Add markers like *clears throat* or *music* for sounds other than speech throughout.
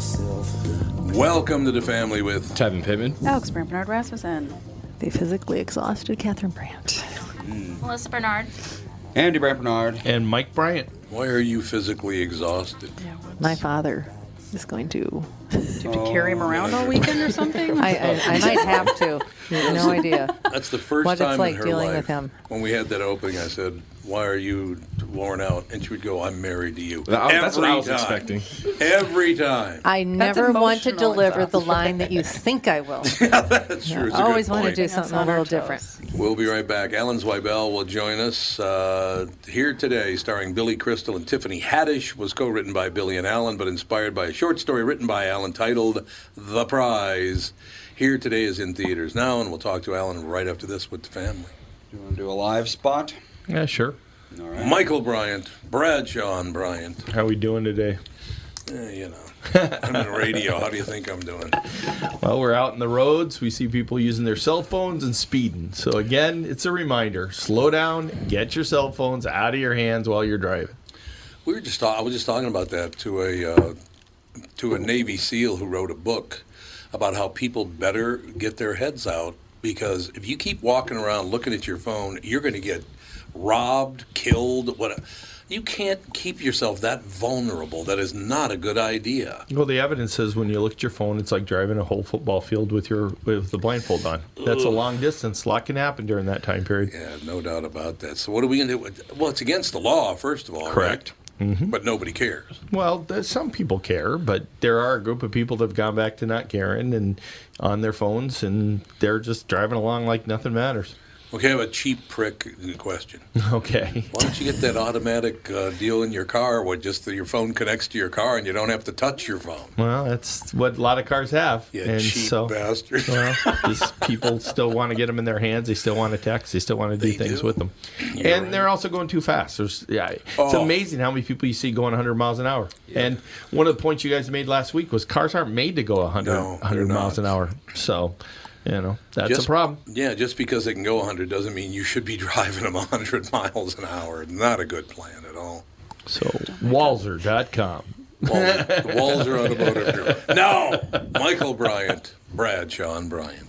Welcome to the family with Tevin Pittman. Alex Brant Bernard Rasmussen. The physically exhausted Catherine Brandt. Hmm. Melissa Bernard. Andy Brant Bernard. And Mike Bryant. Why are you physically exhausted? My father is going to. Do you have to carry him around all weekend or something? I, I, I might have to. You have no *laughs* idea. That's the first What it's time like in her dealing life with him. when we had that opening. I said, "Why are you worn out?" And she would go, "I'm married to you." That- that's what I Every was time. expecting. Every time. I never want to emotional deliver the line that you *laughs* think I will. *laughs* That's true. It's a I always want to point. do something a little different. We'll be right back. Alan Zweibel will join us uh, here today, starring Billy Crystal and Tiffany Haddish. Was co-written by Billy and Alan, but inspired by a short story written by Alan titled "The Prize." Here today is in theaters now, and we'll talk to Alan right after this with the family. You want to do a live spot? Yeah, sure. All right. Michael Bryant, Bradshaw and Bryant. How are we doing today? Eh, you know, I'm in radio. How do you think I'm doing? Well, we're out in the roads. We see people using their cell phones and speeding. So again, it's a reminder: slow down, get your cell phones out of your hands while you're driving. We were just. ta- I was just talking about that to a uh, to a Navy SEAL who wrote a book about how people better get their heads out because if you keep walking around looking at your phone, you're going to get robbed, killed. What? You can't keep yourself that vulnerable. That is not a good idea. Well, the evidence says when you look at your phone, it's like driving a whole football field with your with the blindfold on. That's a long distance. A lot can happen during that time period. Yeah, no doubt about that. So what are we going to do? Well, it's against the law, first of all. right? Correct. But nobody cares. Well, some people care, but there are a group of people that have gone back to not caring and on their phones, and they're just driving along like nothing matters. Okay, I have a cheap prick question. *laughs* Okay. Why don't you get that automatic uh, deal in your car where just the, your phone connects to your car and you don't have to touch your phone? Well, that's what a lot of cars have. Yeah, and cheap so, bastard. well, *laughs* just people still want to get them in their hands. They still want to text. They still want to do They things do. with them. You're and right. they're also going too fast. There's, yeah, it's Oh. amazing how many people you see going 100 miles an hour. And one of the points you guys made last week was cars aren't made to go 100, No, 100 miles an hour. So, you know, that's Just- a problem. Yeah, just because they can go 100 doesn't mean you should be *laughs* driving them 100 miles an hour. Not a good plan at all. So, Walser.com. Wal- the Walser Automotive Group. No! Michael Bryant, Bradshaw and Bryant.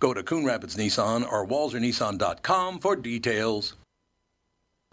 Go to Coon Rapids Nissan or WalserNissan.com for details.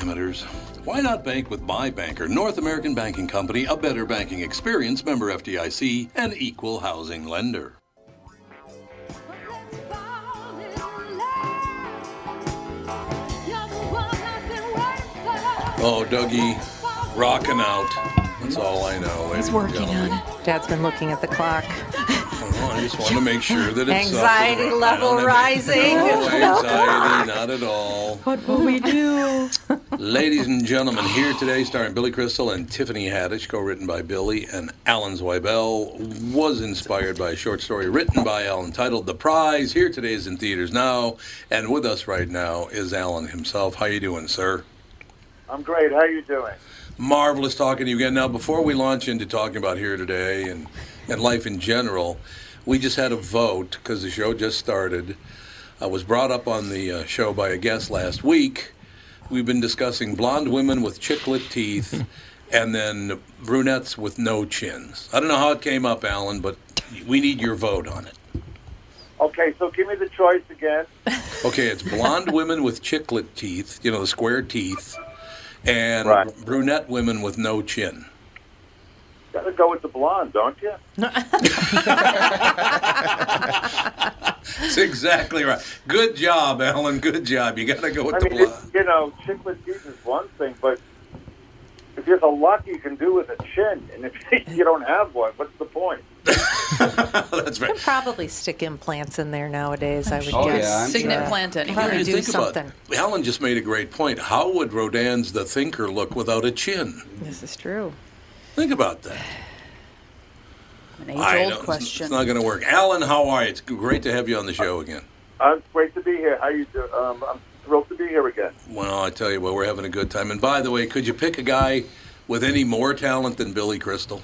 Amateurs. Why not bank with my banker, North American Banking Company, a better banking experience, member FDIC, and equal housing lender? Oh, Dougie, rocking out. That's all I know. He's working on it. Dad's been looking at the clock. *laughs* No, I just want to make sure that it's Anxiety something- level I don't have- rising. *laughs* No anxiety, not at all. What will we do? *laughs* Ladies and gentlemen, here today, starring Billy Crystal and Tiffany Haddish, co-written by Billy and Alan Zweibel, was inspired by a short story written by Alan titled "The Prize." Here today is in theaters now, and with us right now is Alan himself. How are you doing, sir? I'm great. How are you doing? Marvelous talking to you again. Now, before we launch into talking about here today and, and life in general, we just had a vote because the show just started. I was brought up on the uh, show by a guest last week. We've been discussing blonde women with chiclet teeth *laughs* and then brunettes with no chins. I don't know how it came up, Alan, but we need your vote on it. Okay, so give me the choice again. *laughs* Okay, it's blonde women with chiclet teeth, you know, the square teeth, and Right. brunette women with no chin. Gotta go with the blonde, don't you? That's exactly right. Good job, Alan. Good job. You got to go with I the mean, blonde. it, you know, chiclet teeth is one thing, but if there's a lot you can do with a chin, and if *laughs* you don't have one, what's the point? *laughs* That's right. Probably stick implants in there nowadays, I would Oh, guess. yeah, I'm Signet sure. planting. Probably You do think about- something. Alan just made a great point. How would Rodin's The Thinker look without a chin? This is true. Think about that. An age-old it's- question. It's not going to work. Alan, how are you? It's great to have you on the show again. Uh, it's great to be here. How you do? Um, I'm thrilled to be here again. Well, I tell you what, we're having a good time. And by the way, could you pick a guy with any more talent than Billy Crystal?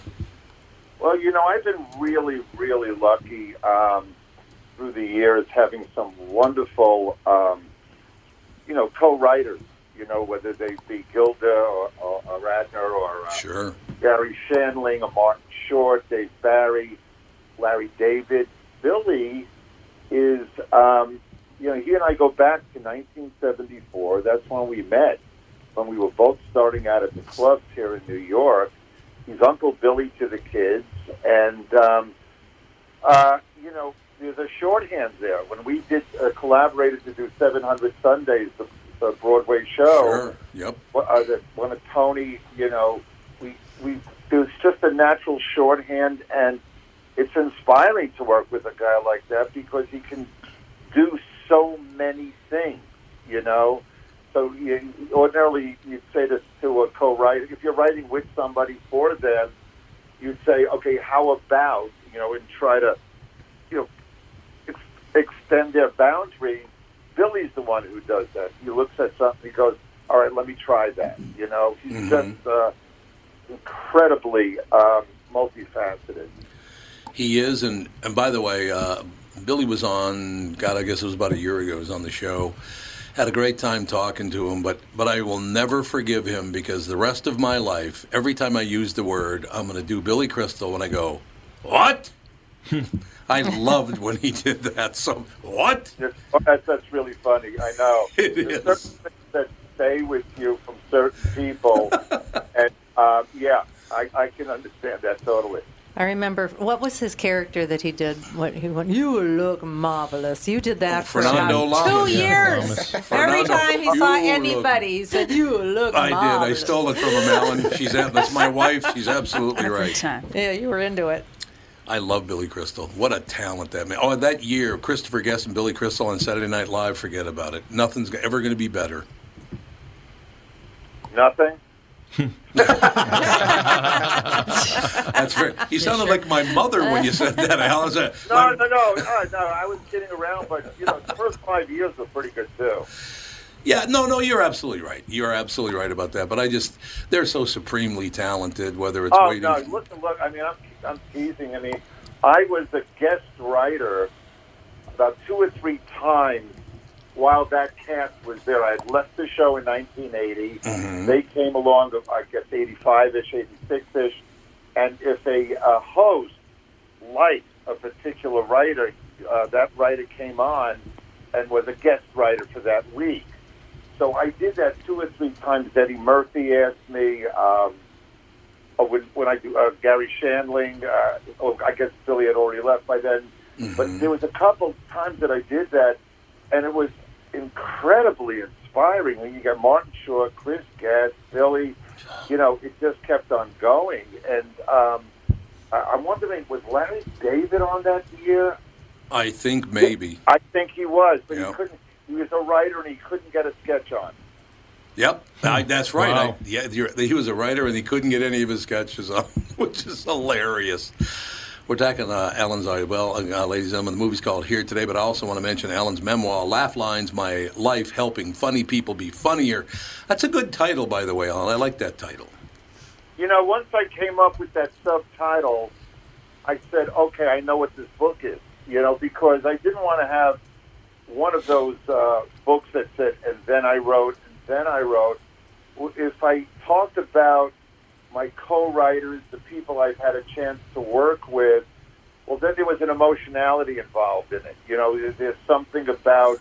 Well, you know, I've been really, really lucky um, through the years having some wonderful, um, you know, co-writers. You know, whether they be Gilda or, or, or Radner or uh, Sure. Garry Shandling, or Martin Short, Dave Barry, Larry David. Billy is, um, you know, he and I go back to 1974. That's when we met, when we were both starting out at the clubs here in New York. He's Uncle Billy to the kids, and um, uh, you know, there's a shorthand there. When we did uh, collaborated to do 700 Sundays, the, the Broadway show, Sure. Yep. what uh, a Tony, you know, we there's just a natural shorthand, and it's inspiring to work with a guy like that because he can do so many things, you know. So you, ordinarily, you'd say this to a co-writer if you're writing with somebody for them, you'd say, okay, how about you know, and try to, you know, ex- extend their boundary. Billy's the one who does that. He looks at something, he goes, all right, let me try that. You know, he's Mhm. just uh, incredibly um, multifaceted. He is, and and by the way, uh, Billy was on. God, I guess it was about a year ago. He was on the show. Had a great time talking to him, but but I will never forgive him because the rest of my life, every time I use the word, I'm going to do Billy Crystal when I go, what? *laughs* I loved when he did that. So what? That's, that's really funny. I know. *laughs* It There's is. certain things that stay with you from certain people, *laughs* and um, yeah, I, I can understand that totally. I remember what was his character that he did? What he went? You look marvelous. You did that for Fernando about Lamas. two years. Every time he saw look- anybody, he said, "You look I did. I stole it from him, Alan. She's at, that's my wife. She's absolutely Every right. time. Yeah, you were into it. I love Billy Crystal. What a talent that man. Oh, that year, Christopher Guest and Billy Crystal on Saturday Night Live. Forget about it. Nothing's ever going to be better. Nothing. That's very. You sounded like my mother when you said that, Alan. No, no, no, no, no. I was kidding around, but you know, the first five years were pretty good too. Yeah, no, no, you're absolutely right. You're absolutely right about that. But I just, they're so supremely talented. Whether it's Oh waiting, no! Look, look. I mean, I'm, I'm teasing. I mean, I was a guest writer about two or three times while that cast was there. I had left the show in 1980. Mhm. They came along, I guess, 85-ish, 86-ish. And if a uh, host liked a particular writer, uh, that writer came on and was a guest writer for that week. So I did that two or three times. Eddie Murphy asked me. Um, oh, when, when I do uh, Garry Shandling, uh, oh, I guess Billy had already left by then. But there was a couple times that I did that, and it was incredibly inspiring. When you got Martin Short, Chris Guest, Billy, you know, it just kept on going. And um, I, I'm wondering, was Larry David on that year? I think maybe. I think he was, but Yeah. he couldn't. He was a writer and he couldn't get a sketch on. Yep, I, that's right. I, Wow. yeah, you're, he was a writer and he couldn't get any of his sketches on, *laughs* which is hilarious. We're talking uh, Alan Zweibel, uh, ladies and gentlemen. The movie's called Here Today, but I also want to mention Alan's memoir, Laugh Lines My Life Helping Funny People Be Funnier. That's a good title, by the way, Alan. I like that title. You know, once I came up with that subtitle, I said, okay, I know what this book is. You know, because I didn't want to have one of those uh, books that said, and then I wrote, and then I wrote. If I talked about my co-writers, the people I've had a chance to work with, well, then there was an emotionality involved in it. You know, there's something about,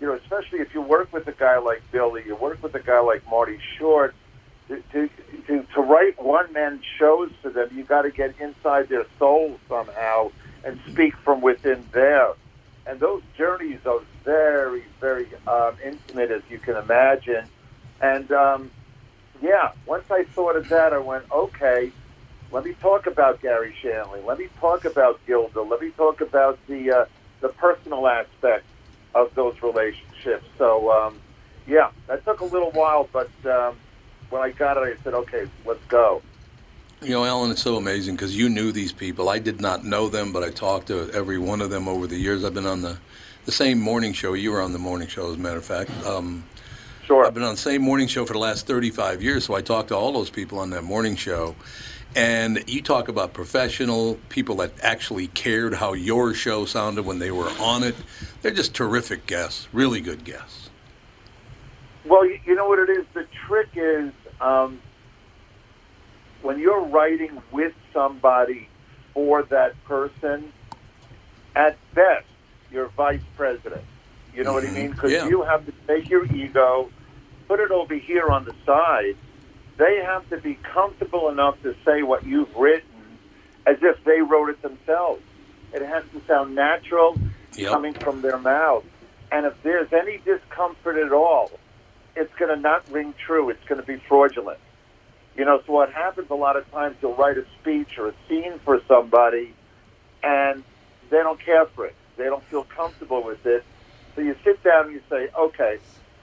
you know, especially if you work with a guy like Billy, you work with a guy like Marty Short, to, to, to, write one man shows for them, you got to get inside their souls somehow and speak from within there. And those journeys are very, very um, intimate, as you can imagine. And um, yeah, once I thought of that, I went, okay, let me talk about Garry Shandling. Let me talk about Gilda. Let me talk about the uh, the personal aspect of those relationships. So um, yeah, that took a little while, but um, when I got it, I said, okay, let's go. You know, Alan, it's so amazing because you knew these people. I did not know them, but I talked to every one of them over the years. I've been on the, the same morning show. You were on the morning show, as a matter of fact. Um, Sure. I've been on the same morning show for the last 35 years, so I talked to all those people on that morning show. And you talk about professional people that actually cared how your show sounded when they were on it. They're just terrific guests, really good guests. Well, you, you know what it is? The trick is um, when you're writing with somebody for that person, at best, you're vice president. You know what I mean? Mm-hmm. Because Yeah. you have to take your ego, put it over here on the side. They have to be comfortable enough to say what you've written as if they wrote it themselves. It has to sound natural Yep. coming from their mouth. And if there's any discomfort at all, it's going to not ring true. It's going to be fraudulent. You know, so what happens a lot of times, you'll write a speech or a scene for somebody, and they don't care for it. They don't feel comfortable with it. So you sit down and you say, okay,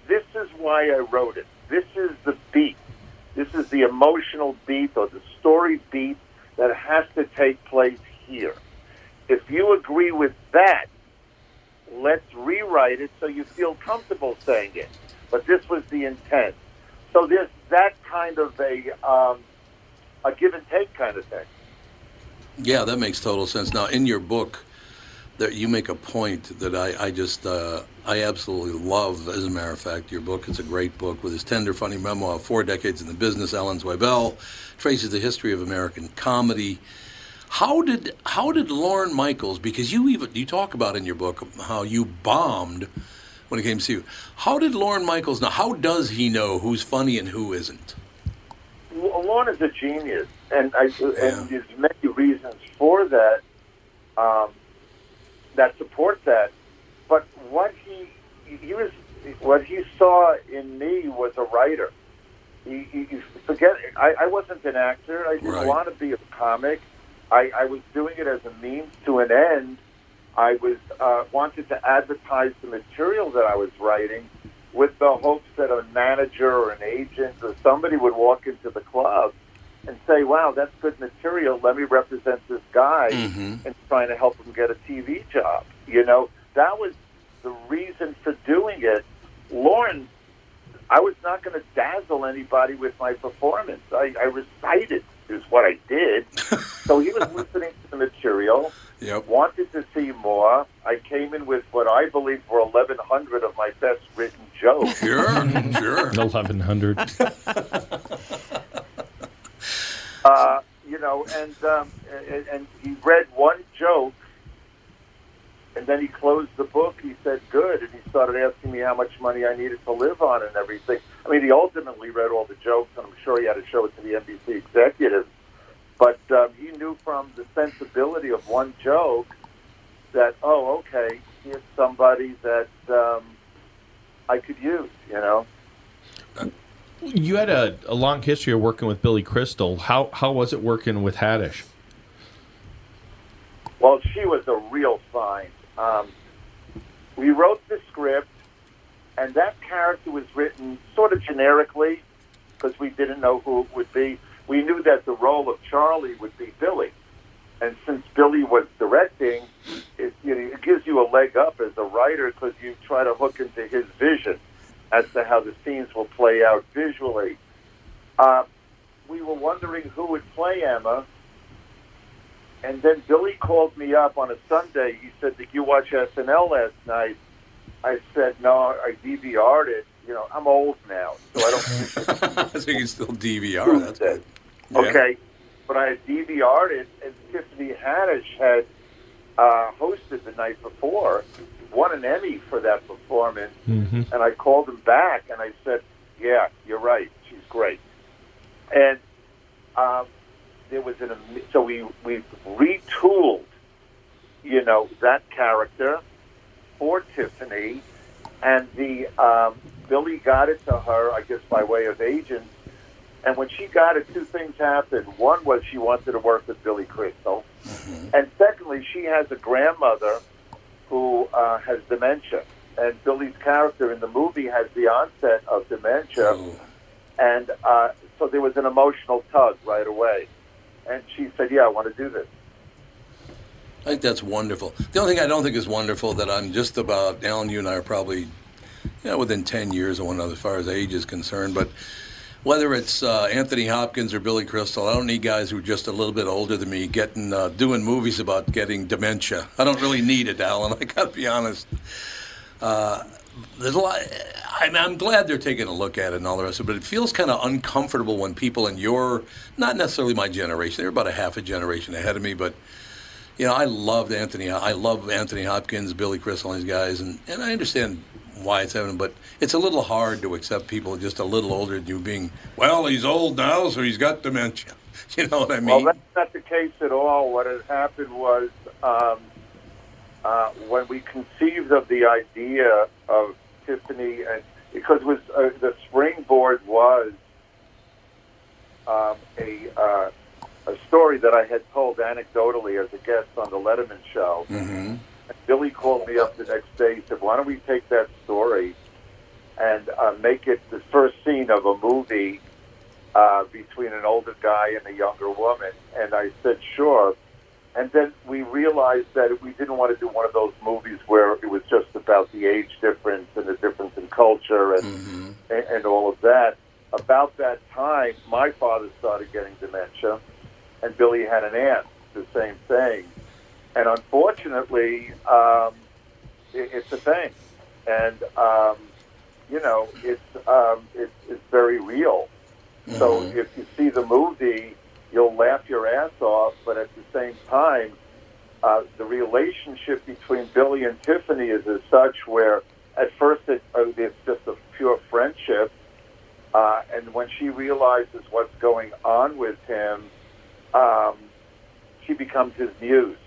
this is why I wrote it. This is the beat. This is the emotional beat or the story beat that has to take place here. If you agree with that, let's rewrite it so you feel comfortable saying it. But this was the intent. So there's that kind of a um, a give and take kind of thing. Yeah, that makes total sense. Now, in your book, that you make a point that I, I just uh, I absolutely love. As a matter of fact, your book is a great book with his tender, funny memoir four decades in the business. Alan Zweibel traces the history of American comedy. How did how did Lorne Michaels? Because you even you talk about in your book how you bombed when it came to you. How did Lorne Michaels know? How does he know who's funny and who isn't? Lorne is a genius, and I, and there's many reasons for that um, that support that. But what he he was what he saw in me was a writer. He, he, you forget I, I wasn't an actor. I didn't Right. want to be a comic. I, I was doing it as a means to an end. I was uh, wanted to advertise the material that I was writing with the hopes that a manager or an agent or somebody would walk into the club and say, "Wow, that's good material. Let me represent this guy Mhm. and trying to help him get a TV job." You know, that was the reason for doing it. Lorne, I was not going to dazzle anybody with my performance. I, I recited is what I did. *laughs* so he was listening to the material Yep. wanted to see more. I came in with what I believe were 1,100 of my best written jokes. Sure, sure. *laughs* 1100. *laughs* Uh, you know, and, um, and and he read one joke, and then he closed the book. He said, "Good," and he started asking me how much money I needed to live on and everything. I mean, he ultimately read all the jokes, and I'm sure he had to show it to the NBC executives. But um, he knew from the sensibility of one joke that, oh, okay, here's somebody that um, I could use. You know. You had a, a long history of working with Billy Crystal. How how was it working with Haddish? Well, she was a real find. Um, we wrote the script, and that character was written sort of generically because we didn't know who it would be. We knew that the role of Charlie would be Billy, and since Billy was directing, it, you know, it gives you a leg up as a writer because you try to hook into his vision as to how the scenes will play out visually. Uh, we were wondering who would play Emma, and then Billy called me up on a Sunday. He said, "Did you watch SNL last night?" I said, "No, I DVR'd it. You know, I'm old now, so I don't." so *laughs* you can still DVR. That's good. Yeah. Okay, but I had DVR'd it, and Tiffany Haddish had uh, hosted the night before, won an Emmy for that performance, Mm-hmm. and I called him back and I said, "Yeah, you're right. She's great." And um, there was an so we we retooled, you know, that character for Tiffany, and the um, Billy got it to her, I guess, by way of agents. And when she got it, two things happened. One was she wanted to work with Billy Crystal, and secondly, she has a grandmother who uh, has dementia, and Billy's character in the movie has the onset of dementia, and uh, so there was an emotional tug right away. And she said, "Yeah, I want to do this." I think that's wonderful. The only thing I don't think is wonderful that I'm just about, Alan, you and I are probably you know, within 10 years of one another as far as age is concerned, but whether it's uh, Anthony Hopkins or Billy Crystal, I don't need guys who are just a little bit older than me getting uh, doing movies about getting dementia. I don't really need it, Alan. *laughs* I got to be honest. Uh, there's a lot. I mean, I'm glad they're taking a look at it and all the rest of it, but it feels kind of uncomfortable when people in your, not necessarily my generation, they're about a half a generation ahead of me, but you know, I loved Anthony. I love Anthony Hopkins, Billy Crystal, and these guys, and, and I understand why it's happening, but it's a little hard to accept people just a little older than you being, well, he's old now, so he's got dementia. *laughs* You know what I mean? Well, that's not the case at all. What had happened was um, uh, when we conceived of the idea of Tiffany, and because was uh, the springboard was um, a uh, a story that I had told anecdotally as a guest on the Letterman show. Mm-hmm. And Billy called me up the next day. He said, "Why don't we take that story and uh, make it the first scene of a movie uh, between an older guy and a younger woman?" And I said, "Sure." And then we realized that we didn't want to do one of those movies where it was just about the age difference and the difference in culture and and, and all of that. About that time, my father started getting dementia, and Billy had an aunt, the same thing. And unfortunately, um, it, it's a thing, and um, you know, it's um, it's, it's very real. So if you see the movie, you'll laugh your ass off, but at the same time, uh, the relationship between Billy and Tiffany is as such where at first it, uh, it's just a pure friendship, uh, and when she realizes what's going on with him, um, she becomes his muse.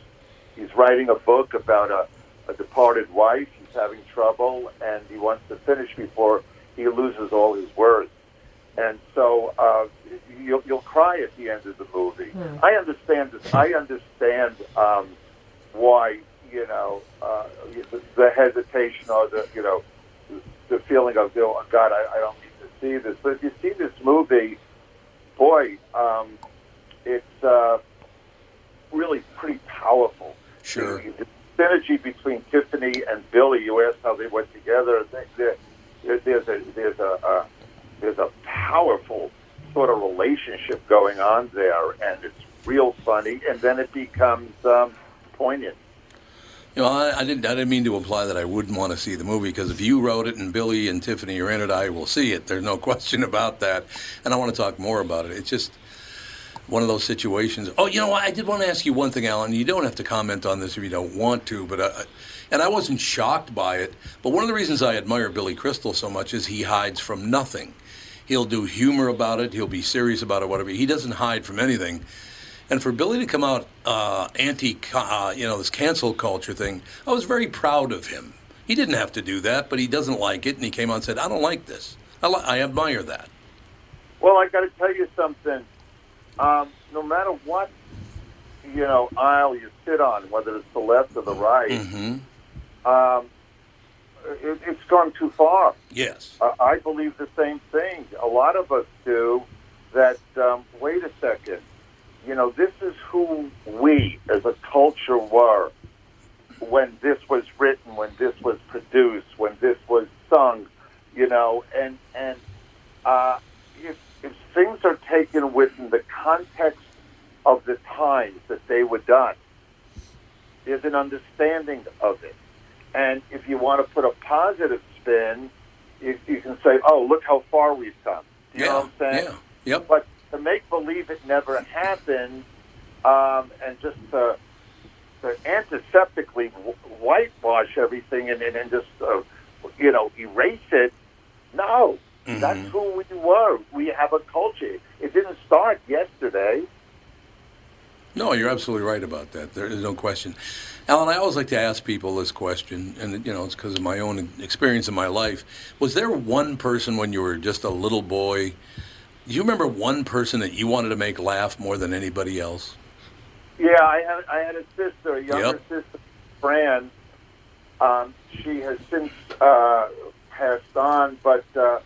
He's writing a book about a, a departed wife. He's having trouble, and he wants to finish before he loses all his words. And so uh, you'll, you'll cry at the end of the movie. I understand this. I understand um, why you know uh, the, the hesitation or the you know the feeling of oh God, I, I don't need to see this. But if you see this movie, boy, um, it's uh, really pretty powerful. Sure. The, the synergy between Tiffany and Billy. You asked how they went together. There, there, there's a there's a uh, there's a powerful sort of relationship going on there, and it's real funny, and then it becomes um, poignant. You know, I, I didn't. I didn't mean to imply that I wouldn't want to see the movie because if you wrote it and Billy and Tiffany are in it, I will see it. There's no *laughs* question about that, and I want to talk more about it. It's just one of those situations. Oh, you know, what? I did want to ask you one thing, Alan. You don't have to comment on this if you don't want to, but I, and I wasn't shocked by it. But one of the reasons I admire Billy Crystal so much is he hides from nothing. He'll do humor about it. He'll be serious about it. Whatever. He doesn't hide from anything. And for Billy to come out uh, anti, uh, you know, this cancel culture thing, I was very proud of him. He didn't have to do that, but he doesn't like it, and he came out and said, "I don't like this." I, li- I admire that. Well, I got to tell you something. Um, no matter what you know aisle you sit on, whether it's the left or the right, hmm um, it, it's gone too far. Yes. Uh, I believe the same thing. A lot of us do. That um, wait a second, you know, this is who we as a culture were when this was written, when this was produced, when this was sung, you know, and and uh, if things are taken within the context of the times that they were done, there's an understanding of it. And if you want to put a positive spin, you, you can say, "Oh, look how far we've come." Do you yeah. know what I'm saying? Yeah. Yep. But to make believe it never happened, um, and just to, to antiseptically whitewash everything and, and, and just uh, you know erase it, no, Mm-hmm. that's who we were. We have a culture. It didn't start yesterday. No, you're absolutely right about that. There is no question. Alan, I always like to ask people this question, and you know, it's because of my own experience in my life. Was there one person when you were just a little boy? Do you remember one person that you wanted to make laugh more than anybody else? Yeah, I had I had a sister, a younger Yep. sister, Fran. Um, she has since uh, passed on, but uh,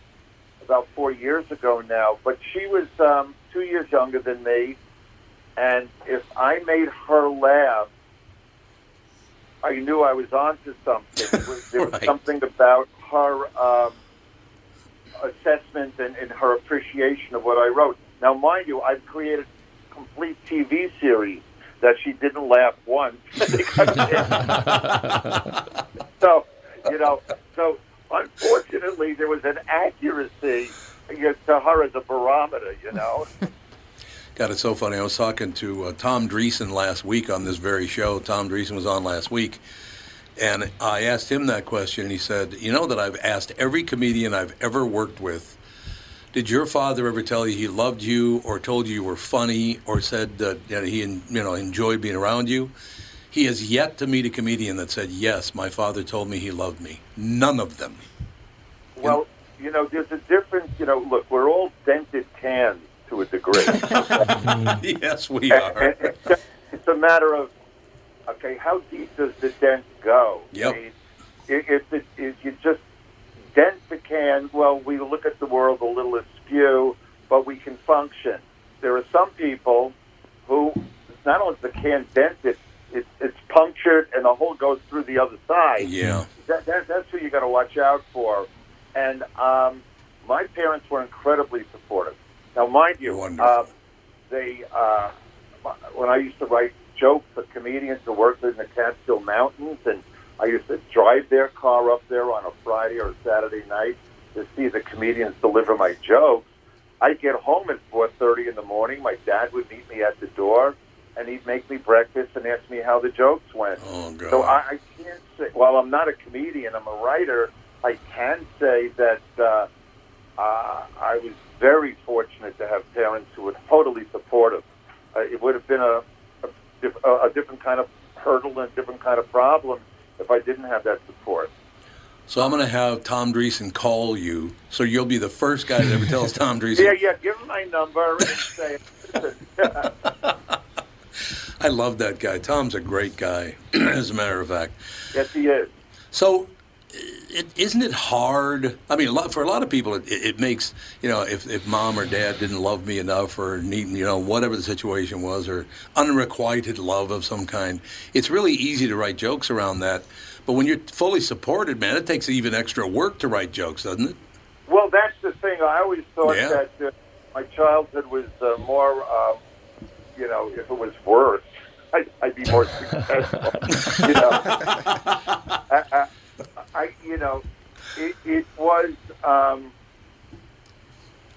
about four years ago now. But she was um, two years younger than me, and if I made her laugh, I knew I was onto something. There was *laughs* Right. something about her um, assessment and, and her appreciation of what I wrote. Now, mind you, I've created a complete TV series that she didn't laugh once. *laughs* *laughs* so, you know, so unfortunately, there was an accuracy know, to her as a barometer, you know. *laughs* God, it's so funny. I was talking to uh, Tom Dreesen last week on this very show. Tom Dreesen was on last week. And I asked him that question, and he said, You know that I've asked every comedian I've ever worked with, did your father ever tell you he loved you or told you you were funny or said that know, he you know, enjoyed being around you? He has yet to meet a comedian that said, Yes, my father told me he loved me. None of them. Well, you know, there's a difference. You know, look, we're all dented cans to a degree. *laughs* yes, we are. and it's, just, it's a matter of okay, how deep does the dent go? Yep. I mean, if, it, if you just dent the can, well, we look at the world a little askew, but we can function. There are some people who not only is the can dented, it, it's punctured and the hole goes through the other side Yeah. that, that, that's who you got to watch out for. And um, my parents were incredibly supportive. Now, mind you, uh, they uh, when I used to write jokes for comedians who worked in the Catskill Mountains, and I used to drive their car up there on a Friday or a Saturday night to see the comedians deliver my jokes. I'd get home at four thirty in the morning. My dad would meet me at the door, and he'd make me breakfast and ask me how the jokes went. Oh, God. So I, I can't say. While I'm not a comedian, I'm a writer. I can say that uh, uh, I was very fortunate to have parents who were totally supportive. Uh, it would have been a, a, a different kind of hurdle and a different kind of problem if I didn't have that support. So I'm going to have Tom Dreesen call you, so you'll be the first guy that ever tells *laughs* Tom Dreesen. Yeah, yeah. Give him my number and say, *laughs* *laughs* I love that guy. Tom's a great guy, *clears throat* as a matter of fact. yes, he is. So, it, isn't it hard? I mean, a lot, for a lot of people, it, it makes you know if, if mom or dad didn't love me enough, or need you know whatever the situation was, or unrequited love of some kind. It's really easy to write jokes around that. But when you're fully supported, man, it takes even extra work to write jokes, doesn't it? Well, that's the thing. I always thought Yeah. that uh, my childhood was uh, more, um, you know, if it was worse, I'd, I'd be more successful. *laughs* you know, I, I, I, you know, it, it was. Um,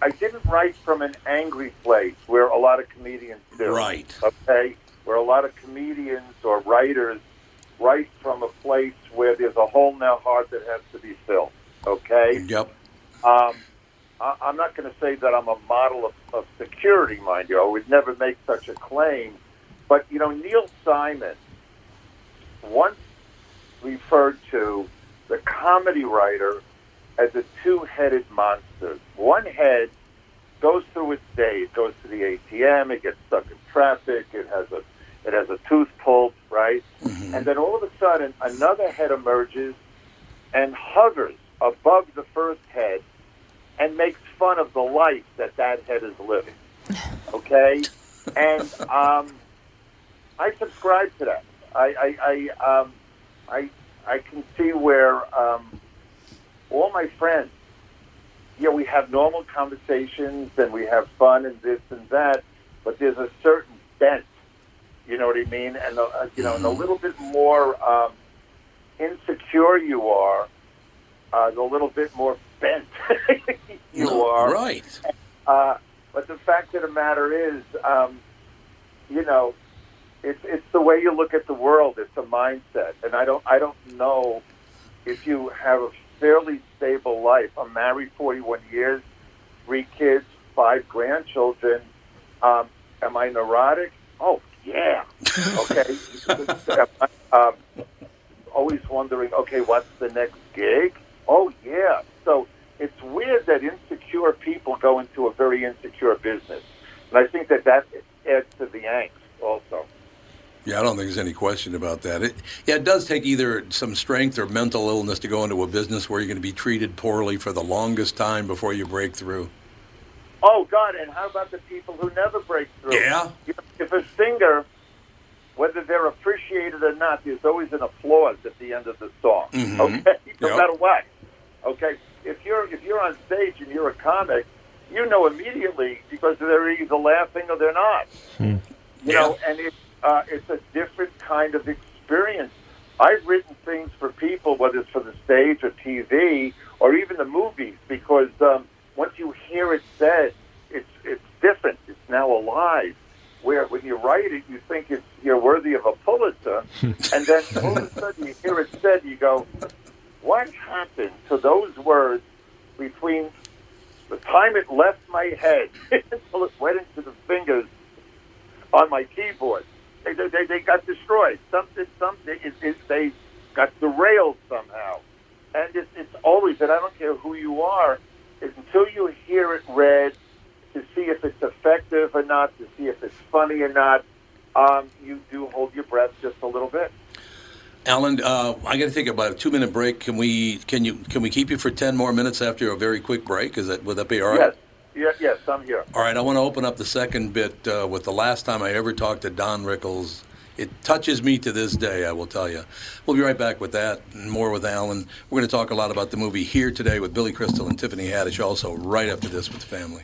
I didn't write from an angry place where a lot of comedians do. Right. Okay, where a lot of comedians or writers write from a place where there's a hole in their heart that has to be filled. Okay. Yep. Um, I, I'm not going to say that I'm a model of, of security, mind you. I would never make such a claim. But, you know, Neil Simon once referred to the comedy writer as a two-headed monster. One head goes through its day. It goes to the ATM. It gets stuck in traffic. It has a It has a tooth pulled, right? Mm-hmm. And then all of a sudden, another head emerges and hovers above the first head and makes fun of the life that that head is living. Okay, and um, I subscribe to that. I I I, um, I I can see where um, all my friends, yeah, we have normal conversations and we have fun and this and that, but there's a certain bent. You know what I mean? And uh, you know, and a little bit more um, insecure you are, uh, the little bit more bent *laughs* you No, are. right. Uh, but the fact of the matter is, um, you know, it's it's the way you look at the world. It's a mindset, and I don't I don't know if you have a fairly stable life. I'm married 41 years, three kids, five grandchildren. Um, am I neurotic? Oh yeah. *laughs* Okay. Um, always wondering, okay, what's the next gig? Oh yeah. So it's weird that insecure people go into a very insecure business, and I think that that adds to the angst also. Yeah, I don't think there's any question about that. It, yeah, it does take either some strength or mental illness to go into a business where you're going to be treated poorly for the longest time before you break through. Oh God! And how about the people who never break through? Yeah. If a singer, whether they're appreciated or not, there's always an applause at the end of the song. Mhm. Okay, *laughs* no Yep. matter what. Okay, if you're if you're on stage and you're a comic, you know immediately because they're either laughing or they're not. You know, and it's uh, it's a different kind of experience. I've written things for people, whether it's for the stage or TV or even the movies, because um, once you hear it said, it's it's different. It's now alive. Where when you write it, you think it's you're worthy of a Pulitzer, *laughs* and then all of a sudden you hear it said, you go, "What happened to those words between the time it left my head *laughs* until it went into the fingers on my keyboard. They, they, they, got destroyed. Something, something, it, it, they got derailed somehow. And it's, it's always, that I don't care who you are, until you hear it read to see if it's effective or not, to see if it's funny or not, um, you do hold your breath just a little bit. Alan, uh, I got to take about a two-minute break. Can we can you can we keep you for ten more minutes after a very quick break? Is that would that be all right? Yes, yes, I'm here. All right, I want to open up the second bit uh, with the last time I ever talked to Don Rickles. It touches me to this day, I will tell you. We'll be right back with that and more with Alan. We're going to talk a lot about the movie Here Today with Billy Crystal and Tiffany Haddish also right after this with the family.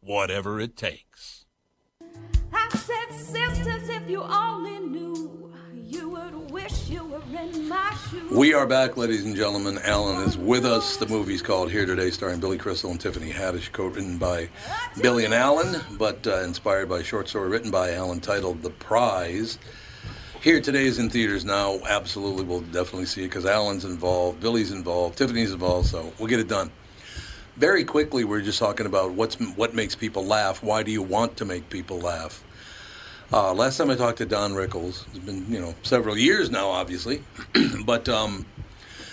whatever it takes. I said, sisters, if you only knew, you would wish you were in my shoes. We are back, ladies and gentlemen. Alan is with us. The movie's called Here Today, starring Billy Crystal and Tiffany Haddish, co-written by Billy and Alan, but uh, inspired by a short story written by Alan titled The Prize. Here Today is in theaters now. Absolutely, we'll definitely see it because Alan's involved, Billy's involved, Tiffany's involved, so we'll get it done. Very quickly, we're just talking about what's what makes people laugh. Why do you want to make people laugh? Uh, last time I talked to Don Rickles, it's been you know several years now, obviously, *clears throat* but um,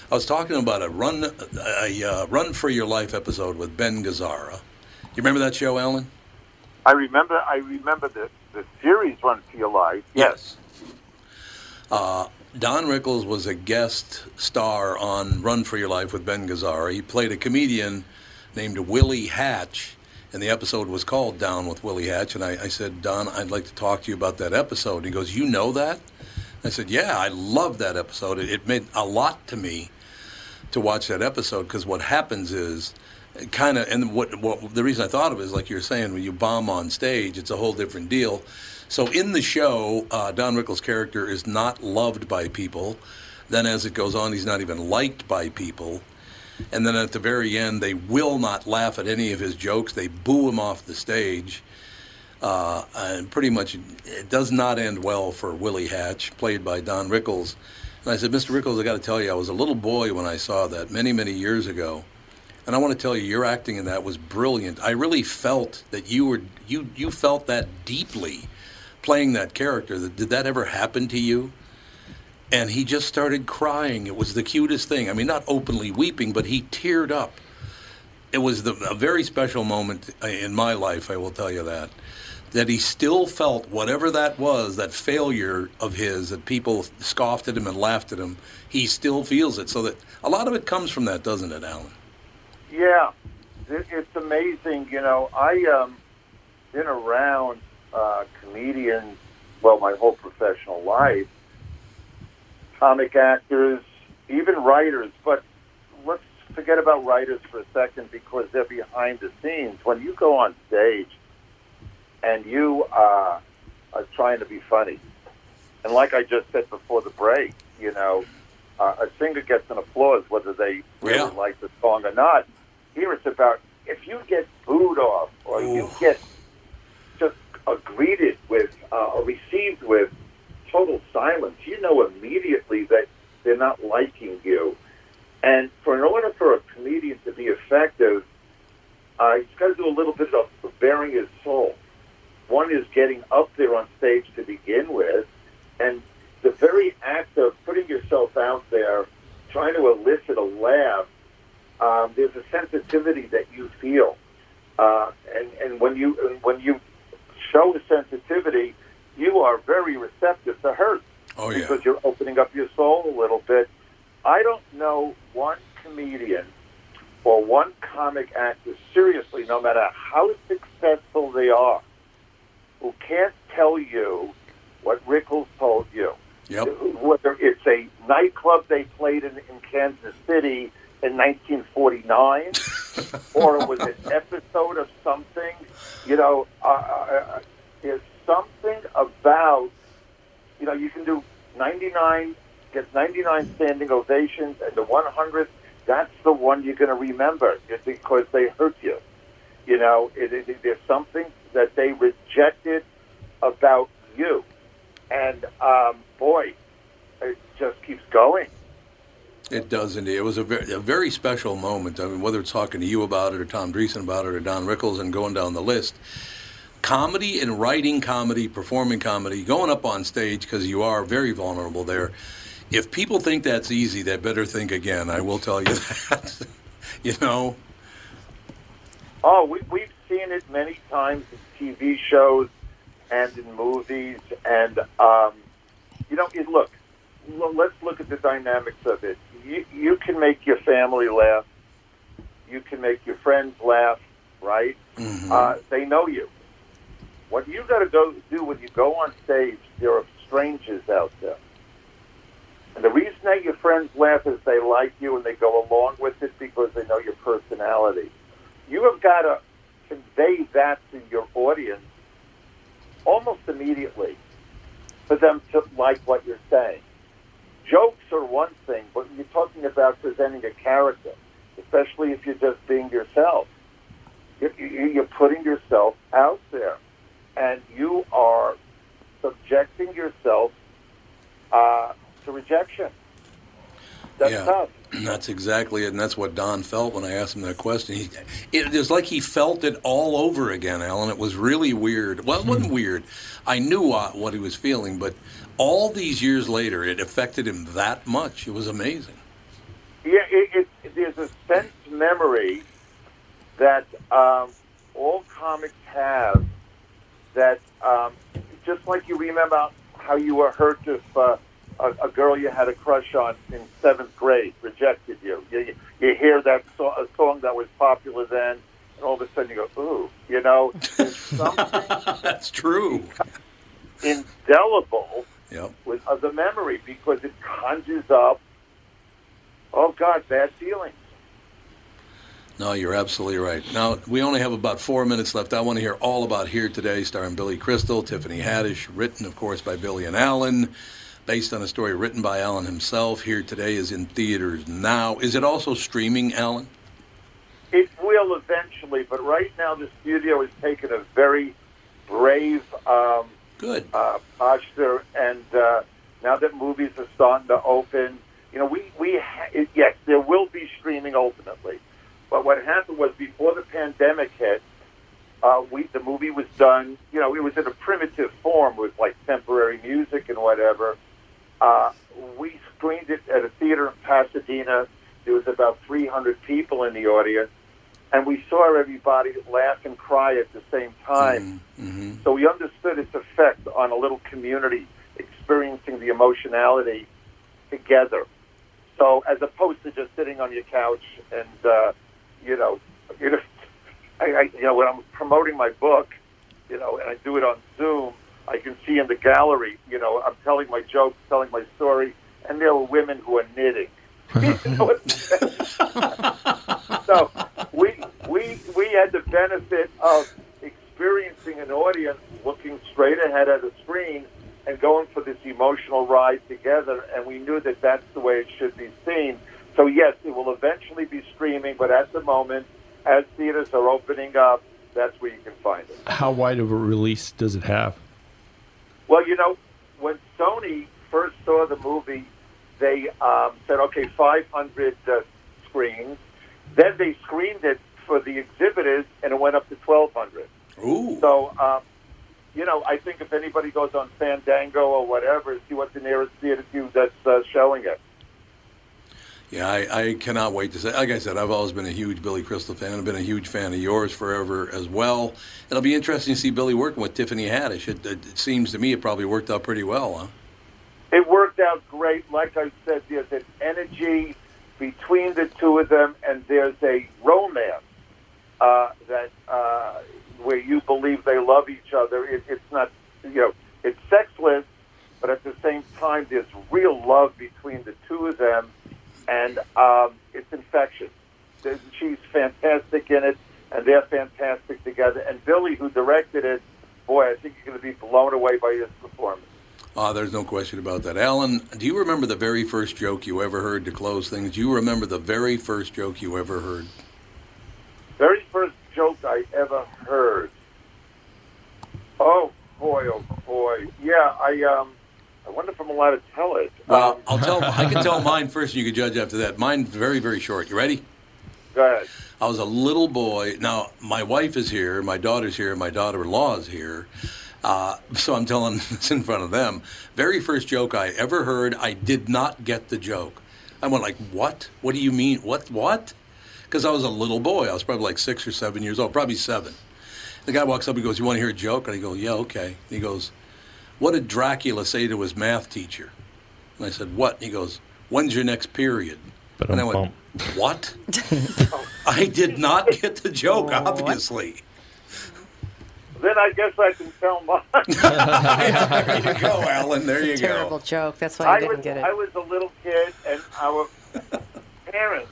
I was talking about a run a uh, run for your life episode with Ben Gazzara. You remember that show, Alan? I remember. I remember the the series Run for Your Life. Yes. Uh, Don Rickles was a guest star on Run for Your Life with Ben Gazzara. He played a comedian named Willie Hatch, and the episode was called Down with Willie Hatch. And I, I said, Don, I'd like to talk to you about that episode. He goes, You know that? I said, Yeah, I love that episode. It, it meant a lot to me to watch that episode because what happens is kind of, and what, what the reason I thought of it is like you're saying, when you bomb on stage, it's a whole different deal. So in the show, uh, Don Rickles' character is not loved by people. Then as it goes on, he's not even liked by people. And then at the very end, they will not laugh at any of his jokes. They boo him off the stage. Uh, and pretty much, it does not end well for Willie Hatch, played by Don Rickles. And I said, Mr. Rickles, I got to tell you, I was a little boy when I saw that many, many years ago. And I want to tell you, your acting in that was brilliant. I really felt that you were you you felt that deeply, playing that character. Did that ever happen to you? And he just started crying. It was the cutest thing. I mean, not openly weeping, but he teared up. It was the, a very special moment in my life, I will tell you that. That he still felt whatever that was, that failure of his, that people scoffed at him and laughed at him, he still feels it. So that a lot of it comes from that, doesn't it, Alan? Yeah, it, it's amazing. You know, I um been around uh, comedians well my whole professional life, comic actors, even writers. But let's forget about writers for a second because they're behind the scenes. When you go on stage and you uh, are trying to be funny, and like I just said before the break, you know, uh, a singer gets an applause whether they really Yeah. like the song or not. Here it's about if you get booed off or you get just uh, greeted with uh, or received with total silence, you know immediately that they're not liking you. And for in order for a comedian to be effective, uh, he's got to do a little bit of bearing his soul. One is getting up there on stage to begin with, and the very act of putting yourself out there, trying to elicit a laugh. Um, there's a sensitivity that you feel, uh, and and when you when you show the sensitivity, you are very receptive to hurt Oh, yeah. because you're opening up your soul a little bit. I don't know one comedian or one comic actor, seriously, no matter how successful they are, who can't tell you what Rickles told you. Yep. Whether it's a nightclub they played in, in Kansas City in 1949, *laughs* or it was an episode of something, you know, uh, uh, there's something about, you know, you can do 99, get 99 standing ovations, and the 100th, that's the one you're going to remember because they hurt you. You know, it, it, there's something that they rejected about you. And, um, boy, it just keeps going. It does indeed. It was a very, a very special moment. I mean, whether it's talking to you about it or Tom Dreesen about it or Don Rickles and going down the list. Comedy and writing comedy, performing comedy, going up on stage because you are very vulnerable there. If people think that's easy, they better think again. I will tell you *laughs* that. you know, Oh, we, we've seen it many times in TV shows and in movies. And, um, you know, it, look, let's look at the dynamics of it. You, you can make your family laugh. You can make your friends laugh, right? Uh, they know you. What you got to go do when you go on stage, there are strangers out there. And the reason that your friends laugh is they like you and they go along with it because they know your personality. You have got to convey that to your audience almost immediately for them to like what you're saying. Jokes are one thing, but you're talking about presenting a character, especially if you're just being yourself, you're, you're putting yourself out there, and you are subjecting yourself uh, to rejection. That's yeah, tough. *clears throat* that's exactly it, and that's what Don felt when I asked him that question. He, it was like he felt it all over again, Alan. It was really weird. Well, it wasn't weird. I knew uh, what he was feeling, but all these years later, it affected him that much. It was amazing. Yeah, it, it, there's a sense memory that um, all comics have that um, just like you remember how you were hurt if uh, a, a girl you had a crush on in seventh grade rejected you. You, you hear that so- a song that was popular then, and all of a sudden you go, ooh, you know, *laughs* That's true. indelible Yep. with of the memory because it conjures up, oh God, bad feelings. No, you're absolutely right. Now, we only have about four minutes left. I want to hear all about Here Today, starring Billy Crystal, Tiffany Haddish, written, of course, by Billy and Alan, based on a story written by Alan himself. Here Today is in theaters now. Is it also streaming, Alan? It will eventually, but right now the studio has taken a very brave um, Good. uh, posture, and uh, now that movies are starting to open, you know, we we ha- yes, there will be streaming ultimately, but what happened was before the pandemic hit, uh, we the movie was done. You know, it was in a primitive form with like temporary music and whatever. Uh, we screened it at a theater in Pasadena. There was about 300 people in the audience, and we saw everybody laugh and cry at the same time. Mm-hmm. So we understood its effect on a little community experiencing the emotionality together. So as opposed to just sitting on your couch and uh, you know, you know, *laughs* I, I, you know, when I'm promoting my book, you know, and I do it on Zoom, I can see in the gallery, you know, I'm telling my jokes, telling my story, and there were women who are knitting. *laughs* So we we we had the benefit of experiencing an audience looking straight ahead at a screen and going for this emotional ride together, and we knew that that's the way it should be seen. So yes, it will eventually be streaming, but at the moment, as theaters are opening up, that's where you can find it. How wide of a release does it have? Well, you know, when Sony first saw the movie, they um, said, okay, 500 uh, screens. Then they screened it for the exhibitors, and it went up to 1,200. Ooh. So, um, you know, I think if anybody goes on Fandango or whatever, see what the nearest theater to you that's uh, showing it. Yeah, I, I cannot wait to say. Like I said, I've always been a huge Billy Crystal fan. And I've been a huge fan of yours forever as well. It'll be interesting to see Billy working with Tiffany Haddish. It, it, it seems to me it probably worked out pretty well, huh? It worked out great. Like I said, there's an energy between the two of them, and there's a romance uh, that uh, where you believe they love each other. It, it's not, you know, it's sexless, but at the same time, there's real love between the two of them, and um, it's infectious. She's fantastic in it, and they're fantastic together. And Billy, who directed it, boy, I think you're going to be blown away by his performance. Ah, there's no question about that. Alan, do you remember the very first joke you ever heard to close things? Do you remember the very first joke you ever heard? very first joke I ever heard. Oh boy, oh boy, yeah. I um, I wonder if I'm allowed to tell it. Well, Um, I'll tell. I can tell mine first, and you can judge after that. Mine's very, very short. You ready? Go ahead. I was a little boy. Now, my wife is here, my daughter's here, my daughter-in-law is here. Uh, so I'm telling *laughs* this in front of them. Very first joke I ever heard, I did not get the joke. I went like, "What? What do you mean? What? What?" because I was a little boy. I was probably like six or seven years old, probably seven. The guy walks up and goes, "You want to hear a joke?" And I go, "Yeah, okay." And he goes, "What did Dracula say to his math teacher?" And I said, "What?" And he goes, "When's your next period?" And I went, "What?" *laughs* I did not get the joke, obviously. Then I guess I can tell mine. *laughs* there you go, Alan. There you go. Terrible joke. That's why I you didn't was, get it. I was a little kid, and our parents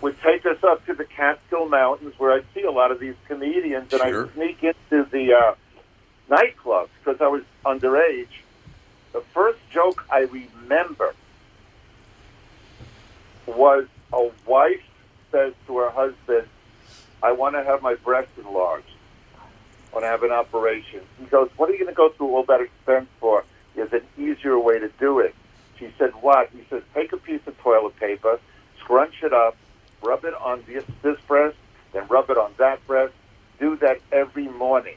would take us up to the Catskill Mountains, where I'd see a lot of these comedians, and Sure. I'd sneak into the uh, nightclubs because I was underage. The first joke I remember was a wife says to her husband, "I want to have my breasts enlarged. I want to have an operation." He goes, "What are you going to go through all that expense for? There's an easier way to do it." She said, "What?" He says, "Take a piece of toilet paper, scrunch it up, rub it on this this breast, then rub it on that breast. Do that every morning."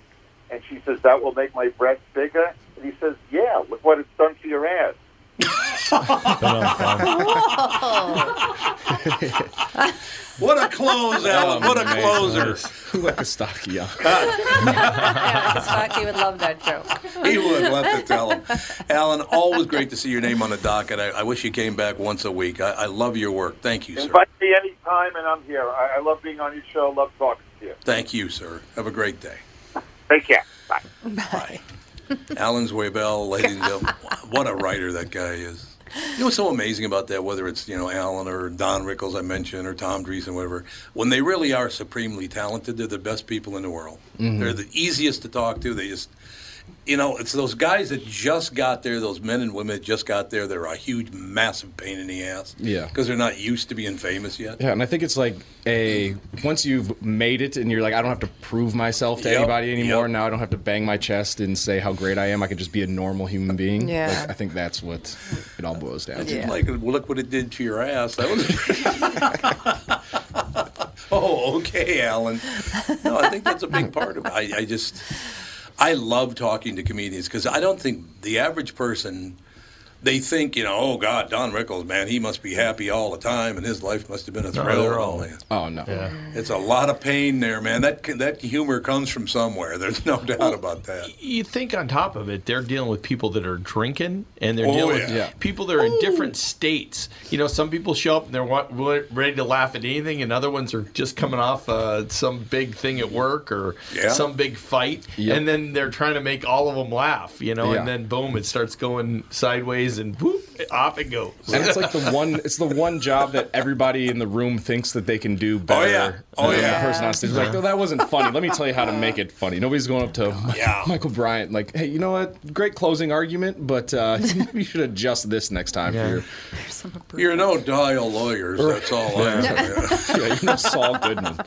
And she says, "That will make my breasts bigger." And he says, "Yeah. Look what it's done to your ass." What a close, Alan. what a closer. Who let the stocky out? Stocky would love that joke. He would love to tell him. Alan, always great to see your name on the docket. I, I wish you came back once a week. I, I love your work. Thank you, sir. Invite me anytime, and I'm here. I, I love being on your show. Love talking to you. Thank you, sir. Have a great day. Take care. Bye. Bye. Alan Zweibel, ladies and gentlemen, what a writer that guy is. You know what's so amazing about that, whether it's, you know, Alan or Don Rickles, I mentioned, or Tom Dreesen, whatever, when they really are supremely talented, they're the best people in the world. Mhm. They're the easiest to talk to. They just, you know, it's those guys that just got there, those men and women that just got there. They're a huge, massive pain in the ass. Yeah. Because they're not used to being famous yet. Yeah, and I think it's like a once you've made it and you're like, I don't have to prove myself to Yep, anybody anymore. yep. Now I don't have to bang my chest and say how great I am. I can just be a normal human being. Yeah. Like, I think that's what it all boils down to. didn't like. Well, look what it did to your ass. That was. *laughs* oh, okay, Alan. No, I think that's a big part of it. I, I just, I love talking to comedians because I don't think the average person. They think, you know, oh God, Don Rickles, man, he must be happy all the time, and his life must have been a thrill. they're and all- man. Oh no. It's a lot of pain there, man. That that humor comes from somewhere. There's no doubt about that. You think on top of it, they're dealing with people that are drinking, and they're Oh, dealing yeah. with Yeah. people that are in different states. You know, some people show up and they're wa- wa- ready to laugh at anything, and other ones are just coming off uh, some big thing at work or Yeah. some big fight, Yep. and then they're trying to make all of them laugh. You know, Yeah. and then boom, it starts going sideways, and whoop, off it goes. And it's like the one it's the one job that everybody in the room thinks that they can do better Oh yeah. Oh, yeah. the person on stage. Like, oh, that wasn't funny. Let me tell you how to make it funny. Nobody's going up to Yeah. *laughs* Michael Bryant like, hey, you know what? Great closing argument, but uh, *laughs* you should adjust this next time Yeah. for your You're no dial lawyers. That's all I am. *laughs* yeah, you know Saul Goodman.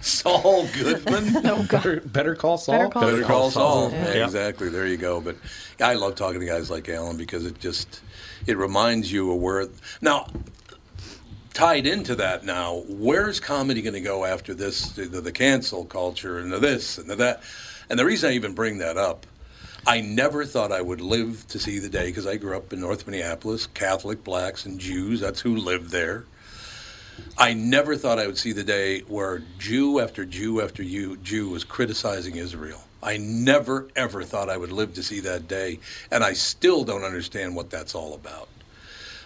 Saul Goodman. better, better call Saul. Better call Better call Saul. Yeah. Yeah, Exactly. There you go. But I love talking to guys like Alan because it just it reminds you of where now tied into that now where's comedy going to go after this the, the cancel culture and the this and the that? And the reason i even bring that up i never thought i would live to see the day because i grew up in north minneapolis catholic blacks and jews that's who lived there. I never thought I would see the day where Jew after Jew after Jew was criticizing Israel. I never, ever thought I would live to see that day, and I still don't understand what that's all about.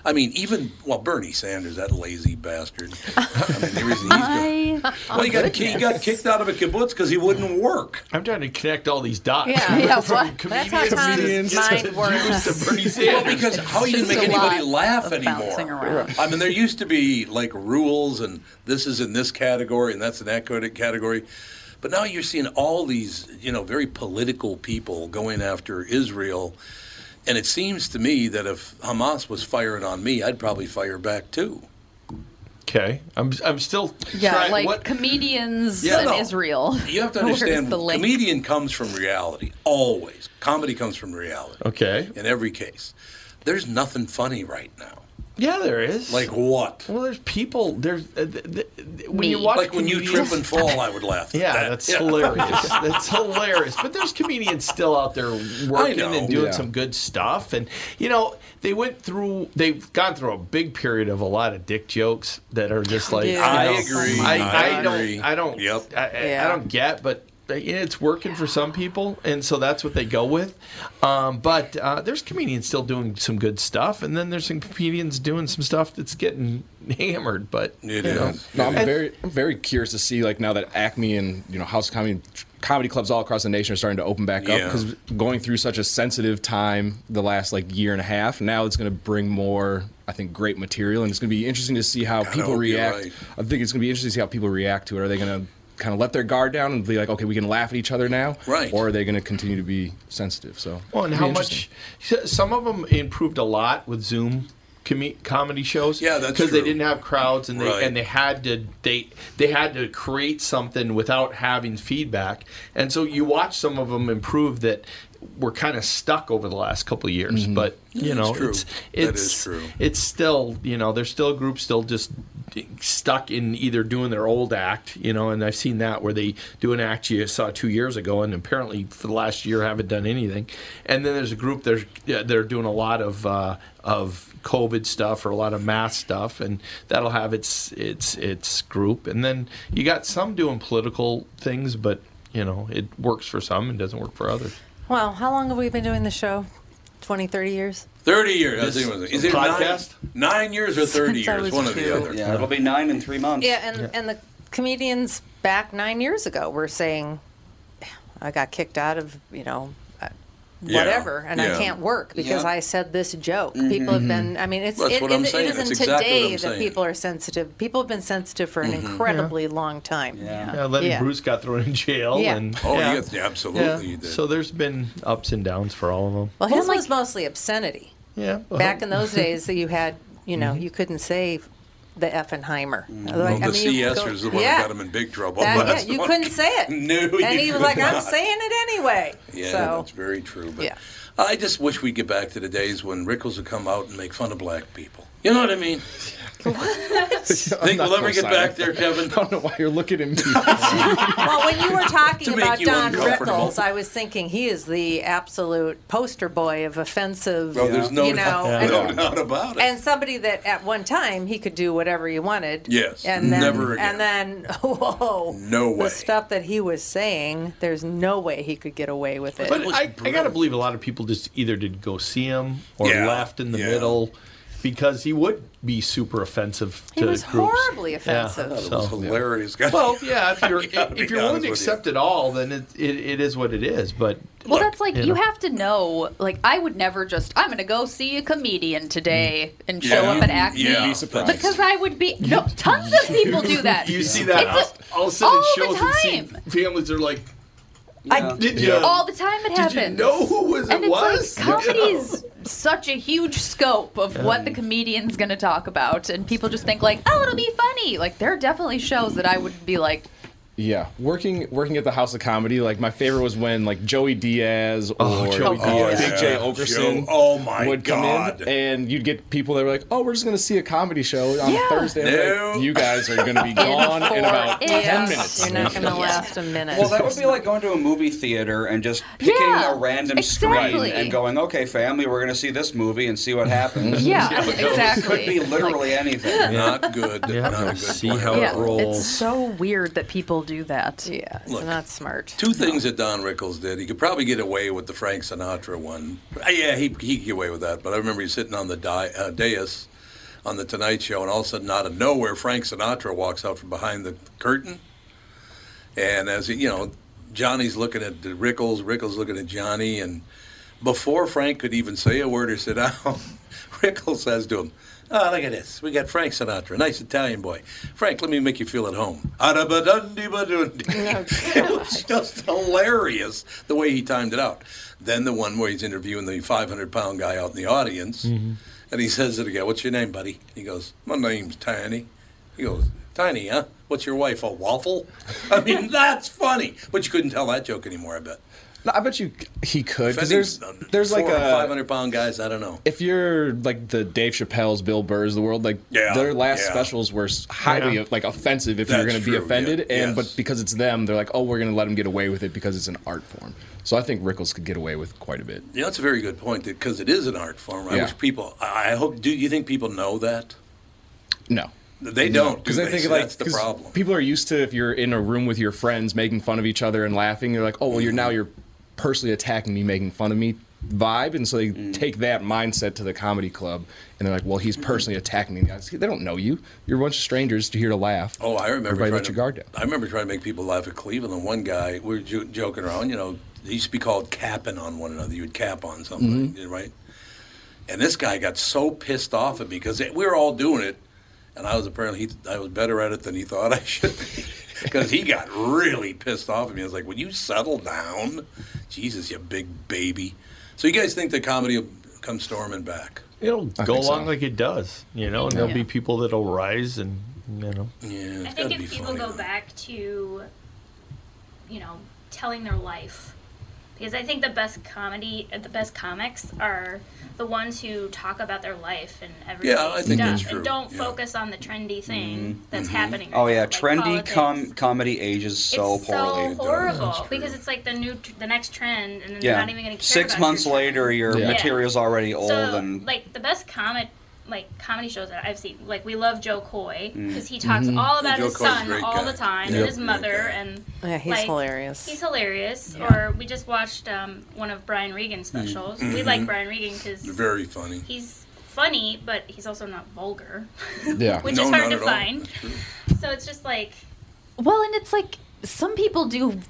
I mean, even well, Bernie Sanders, that lazy bastard. *laughs* I mean, the reason he's I, well, he got, he got kicked out of a kibbutz because he wouldn't work. I'm trying to connect all these dots. Yeah, yeah, From what? That's how comedians Tom's to mind works. to Bernie *laughs* Well, Sanders. because how you Just make anybody laugh anymore? I mean, there used to be like rules, and this is in this category, and that's in that category. But now you're seeing all these, you know, very political people going after Israel, and it seems to me that if Hamas was firing on me, I'd probably fire back too. okay, I'm I'm still yeah, trying- like what- comedians Yeah, in no. Israel. You have to *laughs* understand, the comedian comes from reality always. Comedy comes from reality. okay. in every case. There's nothing funny right now. Yeah, there is. Like what? Well, there's people. There's uh, th- th- th- when Me. you watch Like when you trip and fall, I would laugh at *laughs* Yeah, that. that's Yeah. hilarious. *laughs* That's hilarious. But there's comedians still out there working and doing Yeah. some good stuff. And you know, they went through. They've gone through a big period of a lot of dick jokes that are just like. Yeah. you I know, agree. I, I I agree. don't. I don't. Yep. I, I- Yeah. I don't get, but. Yeah, It's working for some people, and so that's what they go with. Um, but uh, there's comedians still doing some good stuff, and then there's some comedians doing some stuff that's getting *laughs* hammered. But It you know. No, I'm And- very, I'm very curious to see like now that Acme and you know House of Comedy comedy clubs all across the nation are starting to open back up because going through such a sensitive time the last like year and a half. Now it's going to bring more, I think, great material, and it's going to be interesting to see how I people react. right. I think it's going to be interesting to see how people react to it. Are they going to kind of let their guard down and be like, okay, we can laugh at each other now, Right. Or are they going to continue to be sensitive? So, Well, and how much? Some of them improved a lot with Zoom com- comedy shows. Yeah, that's because they didn't have crowds and they Right. and they had to they they had to create something without having feedback. And so you watch some of them improve that were kind of stuck over the last couple of years. But you Yeah, know, it's true. it's it's true. it's still you know there's still groups still just stuck in either doing their old act, you know, and I've seen that where they do an act you saw two years ago, and apparently for the last year haven't done anything. And then there's a group that are, yeah, that are doing a lot of uh, of COVID stuff or a lot of mass stuff, and that'll have its its its group. And then you got some doing political things, but you know it works for some and doesn't work for others. Well, how long have we been doing the show? 20, 30 years? 30 years. I This think it was. Is it podcast? Nine, nine years or 30 Since I years? was One or the two. other. Yeah, it'll be nine in three months. Yeah, and, and the comedians back nine years ago were saying, I got kicked out of, you know, uh, Yeah, whatever, and yeah. I can't work because Yeah. I said this joke. Mhm. People have been, I mean, it's, That's it, what I'm it- saying. it isn't That's exactly today I'm that saying. people are sensitive. People have been sensitive for an Mhm. incredibly long time. Yeah, Lenny Bruce got thrown in jail, Yeah. and Oh, yeah. yeah, absolutely Yeah. So there's been ups and downs for all of them. Well, his was mostly obscenity. Yeah. Back in those days, that you had, you know, Mm-hmm. you couldn't say the Effenheimer. Mm. Well, the CS was the one that got him in big trouble. That- yeah, you one- couldn't say it. *laughs* No, and you he was could like, "I'm saying it anyway." Yeah, so that's very true. But Yeah. I just wish we'd get back to the days when Rickles would come out and make fun of black people. You know what I mean? *laughs* Think we'll ever get back there, Kevin? I don't know why you're looking at me. *laughs* well, when you were talking To make about you Don uncomfortable. Rickles, I was thinking he is the absolute poster boy of offensive. Oh, there's no you know, doubt, and, no doubt about it. and somebody that at one time he could do whatever he wanted. Yes, and then, never again. And then, *laughs* whoa, No way. the stuff that he was saying, there's no way he could get away with it. But I, I got to believe a lot of people just either did go see him or Yeah, left in the yeah. middle because he would be super offensive He to was groups. horribly Yeah, offensive. It so- was hilarious. Well, yeah, if *laughs* you're if you're willing to with you. accept it all, then it, it, it is what it is. But Well, that's like you, know. have to know. Like, I would never just. I'm going to go see a comedian today mm. and show Yeah, up and act. yeah, You'd be surprised. because I would be. No, tons of people do that. *laughs* You see that It's a- all, all of a sudden all the shows and time. see families are like, I, did you? all the time it Did happens. you know who was and it it's was? like comedy's *laughs* such a huge scope of what the comedian's going to talk about, and people just think like, oh, it'll be funny. Like there are definitely shows that I would be like, Yeah, working working at the House of Comedy, like my favorite was when like Joey Diaz oh, or Oh, Joey Diaz. Big Jay Yeah, Oakerson oh my would God. come in, and you'd get people that were like, "Oh, we're just gonna see a comedy show on Yeah. Thursday." I'm like, you guys are gonna be *laughs* gone in about ten Yes, minutes. You're not going *laughs* to last a minute. Well, that would be like going to a movie theater and just picking Yeah, a random exactly. screen and going, "Okay, family, we're going to see this movie and see what happens." Yeah, *laughs* It could be literally anything. Not good. Yeah, not good see how yeah, it rolls. it's so weird that people do that. yeah, it's Look. not smart. Two things that Don Rickles did. He could probably get away with the Frank Sinatra one. Uh, Yeah, he, he could get away with that. But I remember he's sitting on the di- uh, dais on the Tonight Show, and all of a sudden, out of nowhere, Frank Sinatra walks out from behind the curtain. And as he, you know, Johnny's looking at Rickles, Rickles looking at Johnny, and before Frank could even say a word or sit down, *laughs* Rickles says to him, Oh, look at this. We got Frank Sinatra, nice Italian boy. Frank, let me make you feel at home. *laughs* *laughs* It was just hilarious the way he timed it out. Then the one where he's interviewing the 500 pound guy out in the audience, mm-hmm. and he says it again. What's your name, buddy? He goes, My name's Tiny. He goes, Tiny, huh? What's your wife, a waffle? I mean, *laughs* that's funny. But you couldn't tell that joke anymore, I bet. No, I bet you he could because there's there's like a 500 pound guys. I don't know. if you're like the Dave Chappelle's, Bill Burr's of the world, like Yeah, their last yeah. specials were highly Yeah. like offensive if you're going to be offended, yeah, and yes. but because it's them, they're like, oh, we're going to let them get away with it because it's an art form. So I think Rickles could get away with quite a bit. Yeah, that's a very good point because it is an art form. I Yeah. wish people. I I hope. Do you think people know that? No. They don't. because do I they? think See, like that's the 'cause problem. people are used to if you're in a room with your friends making fun of each other and laughing, you're like, oh well, you're mm-hmm. now you're personally attacking me, making fun of me vibe, and so they Mm. take that mindset to the comedy club, and they're like, well, he's personally attacking me. They don't know you. You're a bunch of strangers to here to laugh. Oh, I remember. Everybody let to- your guard down. I remember trying to make people laugh at Cleveland. And one guy, we were jo- joking around. You know, they used to be called capping on one another. You would cap on somebody, Mhm. right? And this guy got so pissed off at me because we were all doing it, and I was apparently he, I was better at it than he thought I *laughs* should be because he got really pissed off at me. I was like, "Would you settle down, Jesus, you big baby?" So you guys think the comedy will come storming back? It'll I go think so. along like it does, you know, and there'll Yeah. be people that'll rise and, you know. Yeah, I think if people go back to, you know, telling their life, because I think the best comedy, uh, the best comics are the ones who talk about their life and everything Yeah, I think stuff, that's true, and don't yeah. focus on the trendy thing that's Mhm. happening. Oh yeah, now, like trendy politics. com- comedy ages so it's poorly. so horrible because it's like the new, tr- the next trend, and then yeah, they're not even going to care six about months your later, your Yeah. material's already old so, and like the best comic, like comedy shows that I've seen, like we love Jo Koy Mm. because he talks Mm-hmm. Mhm. all about Jo his Koy's son all guy. the time Yep. and his mother and Yeah, he's like, hilarious. He's hilarious. Yeah. Or we just watched um, one of Brian Regan's specials. We Mhm. like Brian Regan because Very funny. he's funny, but he's also not vulgar. Yeah. *laughs* which No, is hard to find. So it's just like Well, and it's like some people do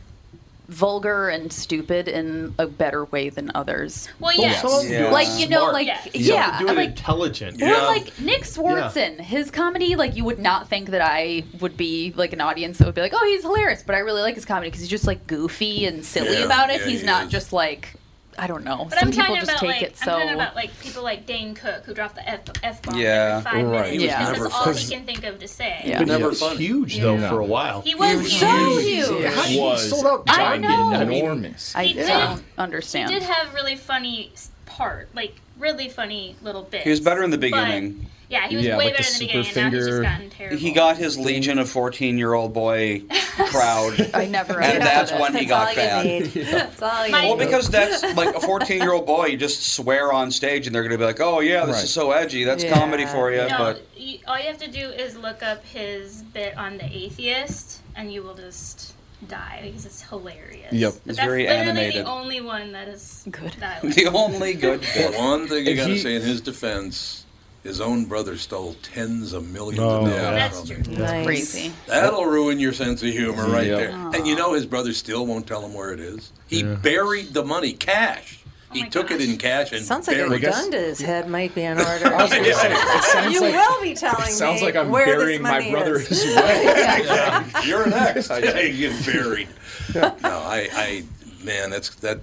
vulgar and stupid in a better way than others. Well, yeah. some of Like you know, smart. like Yeah. Yeah, do it like intelligent. Or like Nick Swardson, his comedy, like you would not think that I would be like an audience that would be like, oh, he's hilarious, but I really like his comedy because he's just like goofy and silly Yeah, about it. yeah, he's he not is. just like, I don't know. But Some I'm people just about take like it so. I'm talking about like people like Dane Cook who dropped the f f bomb Yeah. every five Right. minutes He was because that's all he can think of to say. Yeah. But he was huge though for a while. He was so huge. huge. How- he Was sold out I giant. know. I mean, enormous. I He did. don't understand. He did have really funny part, like really funny little bits. he was better in the but- beginning. Yeah, he was Yeah, way like the better in the super beginning, and now he's just finger- gotten terrible. He got his legion of fourteen-year-old boy *laughs* crowd. *laughs* I never. And that's when he got all bad. need. *laughs* That's all you Well, need. because that's like a 14 year old boy, you just swear on stage and they're going to be like, oh, yeah, this Right. is so edgy. That's Yeah. comedy for you. No, But you, all you have to do is look up his bit on the atheist, and you will just die because it's hilarious. Yep. But It's that's very literally animated. the only one that is good. That the only good But bit. one thing you got to say in his defense, his own brother stole tens of millions Oh, of dollars yeah. That's from true. him. Nice. Crazy. That'll ruin your sense of humor right Yep. there. And you know his brother still won't tell him where it is. He Yeah. buried the money, cash. Oh he my took it in cash and Sounds like a buried guess- gun to his head might be in order. *laughs* I was gonna say, it *laughs* sounds you like- will be telling It sounds me like I'm where burying my brother is. as *laughs* well. Yeah, You're next. Yeah, you get buried. No, I, I, man, that's that.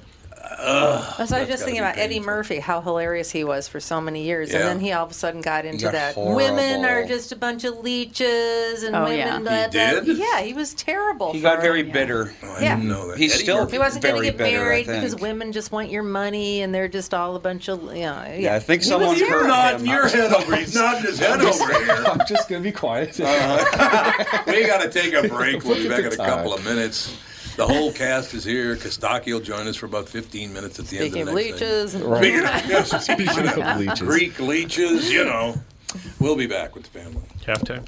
Uh, That's what I was just thinking be about Eddie. Murphy, how hilarious he was for so many years, Yeah. and then he all of a sudden got into got that horrible. women are just a bunch of leeches and Oh, women. yeah. blah, He blah. did? Yeah, he was terrible. He got for- very bitter. Oh, I Yeah. didn't know that. He's Eddie still Murphy- He wasn't going to get bitter, married because women just want your money and they're just all a bunch of yeah. Yeah, I think He someone was hurt You're him. your head over. He's nodding his head over here. *laughs* I'm just gonna be quiet. Uh, *laughs* we got to take a break. We'll be back in a couple of minutes. The whole cast is here. Kostaki will join us for about 15 minutes at the Speaking end of of the next leeches, thing. *laughs* Speaking of, yeah, *laughs* speaking Speaking of of leeches. Greek leeches, you know. We'll be back with the family. Halftime.